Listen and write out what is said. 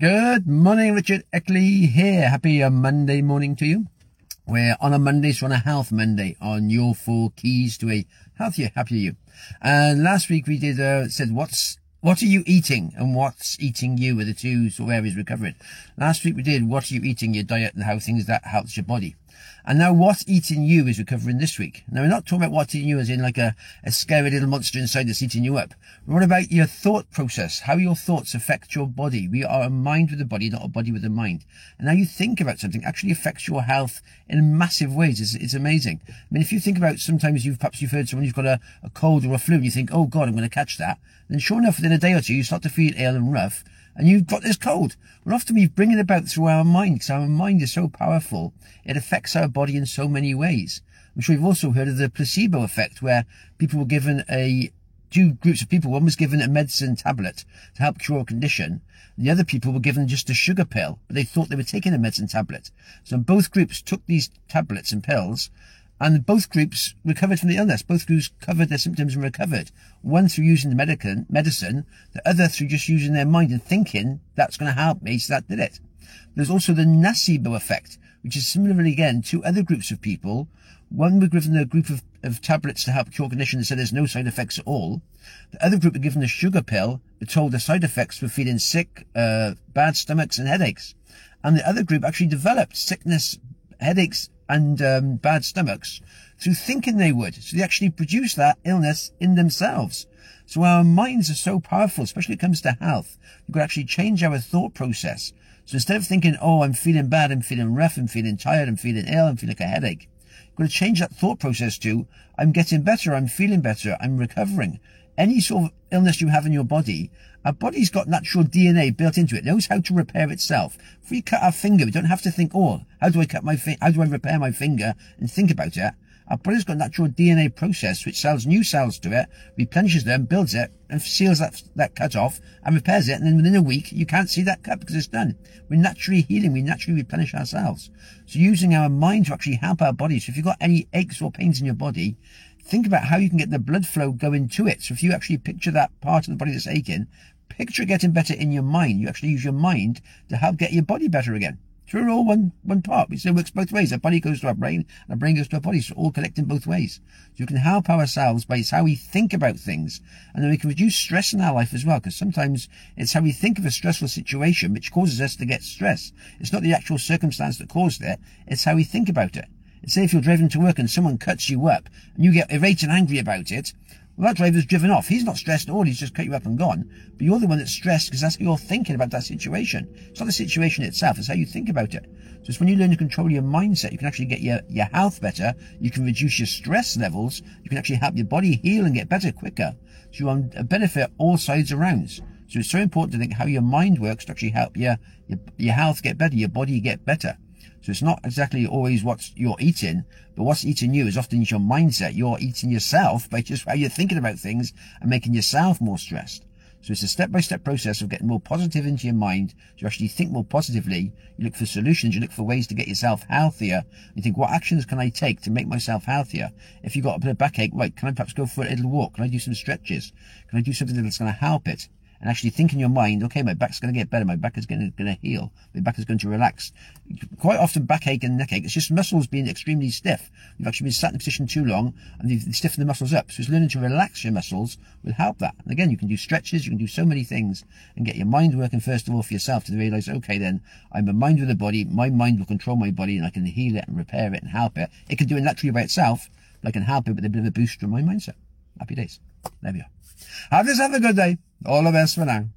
Good morning, Richard Eckley here. Happy uh, Monday morning to you. We're on a Monday, so on a health Monday on your four keys to a healthier, happier you. And last week we did, uh, said what's, what are you eating and what's eating you were the two sort of areas we covered. Last week we did what are you eating, your diet and how things that helps your body. And now what's eating you is we're this week. Now we're not talking about what's eating you as in like a, a scary little monster inside that's eating you up. We're about your thought process, how your thoughts affect your body. We are a mind with a body, not a body with a mind. And how you think about something actually affects your health in massive ways. It's, it's amazing. I mean, if you think about sometimes you've perhaps you've heard someone who's got a, a cold or a flu and you think, oh God, I'm going to catch that. Then sure enough, within a day or two, you start to feel ill and rough and you've got this cold. Well, often we bring it about through our mind because our mind is so powerful. It affects our body in so many ways. I'm sure you've also heard of the placebo effect where people were given a two groups of people. One was given a medicine tablet to help cure a condition. The other people were given just a sugar pill, but they thought they were taking a medicine tablet. So both groups took these tablets and pills and both groups recovered from the illness. Both groups covered their symptoms and recovered. One through using the medicine, medicine, the other through just using their mind and thinking that's going to help me, so that did it. There's also the nocebo effect, which is similarly again to other groups of people. One were given a group of, of tablets to help cure condition and said there's no side effects at all. The other group were given a sugar pill, but told the side effects were feeling sick, uh, bad stomachs and headaches. And the other group actually developed sickness, headaches, and um, bad stomachs through thinking they would. So they actually produce that illness in themselves. So our minds are so powerful, especially when it comes to health. We could actually change our thought process. So instead of thinking, oh, I'm feeling bad, I'm feeling rough, I'm feeling tired, I'm feeling ill, I'm feeling like a headache, you've got to change that thought process to, I'm getting better, I'm feeling better, I'm recovering. Any sort of illness you have in your body, our body's got natural DNA built into it. Knows how to repair itself. If we cut our finger, we don't have to think, oh, how do I cut my finger? How do I repair my finger and think about it? Our body's got natural DNA process which sells new cells to it, replenishes them, builds it, and seals that, that cut off and repairs it. And then within a week, you can't see that cut because it's done. We're naturally healing. We naturally replenish ourselves. So using our mind to actually help our body. So if you've got any aches or pains in your body, think about how you can get the blood flow going to it. So if you actually picture that part of the body that's aching, picture getting better in your mind. You actually use your mind to help get your body better again. So we're all one, one part. It still works both ways. Our body goes to our brain, and our brain goes to our body. So all connecting both ways. So you can help ourselves by how we think about things. And then we can reduce stress in our life as well. Because sometimes it's how we think of a stressful situation which causes us to get stressed. It's not the actual circumstance that caused it. It's how we think about it. Say if you're driving to work and someone cuts you up and you get irate and angry about it, well, that driver's driven off. He's not stressed at all. He's just cut you up and gone. But you're the one that's stressed because that's how you're thinking about that situation. It's not the situation itself. It's how you think about it. So it's when you learn to control your mindset, you can actually get your, your health better. You can reduce your stress levels. You can actually help your body heal and get better quicker. So you benefit all sides around. So it's so important to think how your mind works to actually help your, your, your health get better, your body get better. So it's not exactly always what you're eating, but what's eating you is often your mindset. You're eating yourself by just how you're thinking about things and making yourself more stressed. So it's a step-by-step process of getting more positive into your mind. You actually think more positively. You look for solutions. You look for ways to get yourself healthier. You think, what actions can I take to make myself healthier? If you've got a bit of backache, right, can I perhaps go for a little walk? Can I do some stretches? Can I do something that's going to help it? And actually think in your mind, okay, my back's going to get better, my back is going to, heal, my back is going to relax. Quite often backache and neckache, it's just muscles being extremely stiff. You've actually been sat in a position too long and you've stiffened the muscles up. So it's learning to relax your muscles will help that. And again, you can do stretches, you can do so many things and get your mind working first of all for yourself to realize, okay, then I'm a mind with a body. My mind will control my body and I can heal it and repair it and help it. It can do it naturally by itself, but I can help it with a bit of a boost from my mindset. Happy days. There we are. Have yourself a good day. All the best now.